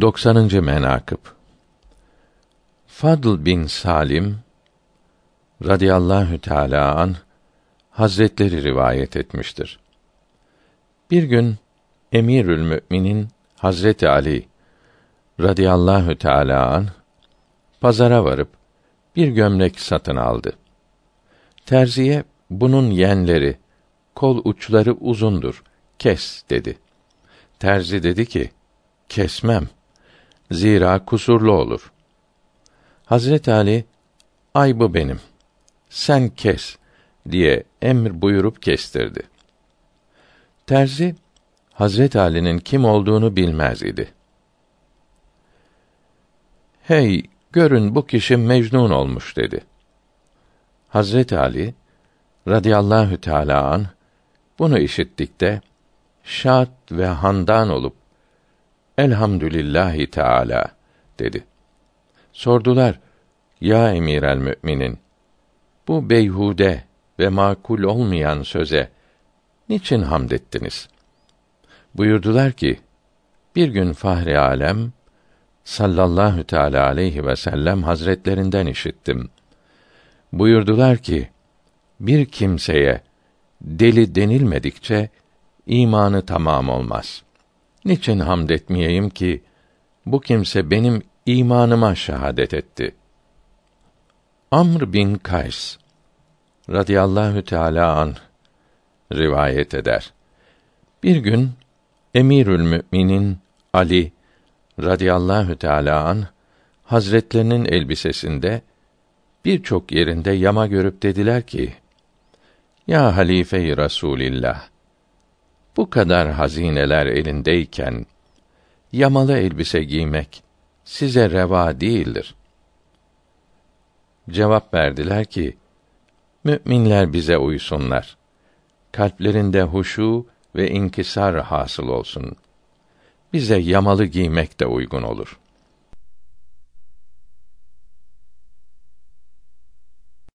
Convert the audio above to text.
90. menakıb Fadl bin Salim radıyallahu teala an Hazretleri rivayet etmiştir. Bir gün Emirül Müminin Hazreti Ali radıyallahu teala an pazara varıp bir gömlek satın aldı. Terziye bunun yenleri, kol uçları uzundur, kes dedi. Terzi dedi ki, kesmem. Zira kusurlu olur. Hazret Ali, ay bu benim. Sen kes diye emir buyurup kestirdi. Terzi, Hazret Ali'nin kim olduğunu bilmez idi. Hey, görün bu kişi mecnun olmuş dedi. Hazret Ali radıyallahu teala an bunu işittikte şad ve handan olup Elhamdülillahi Teala dedi. Sordular: Ya emir el müminin bu beyhude ve makul olmayan söze niçin hamd ettiniz? Buyurdular ki: Bir gün Fahri Alem sallallahu teala aleyhi ve sellem hazretlerinden işittim. Buyurdular ki: Bir kimseye deli denilmedikçe imanı tamam olmaz. Niçin hamd etmeyeyim ki bu kimse benim imanıma şehadet etti. Amr bin Kays radıyallahu teala an rivayet eder. Bir gün Emirül Müminin Ali radıyallahu teala an Hazretlerinin elbisesinde birçok yerinde yama görüp dediler ki: Ya halife-i Rasulillah bu kadar hazineler elindeyken yamalı elbise giymek size reva değildir. Cevap verdiler ki: Müminler bize uysunlar. Kalplerinde huşu ve inkisar hasıl olsun. Bize yamalı giymek de uygun olur.''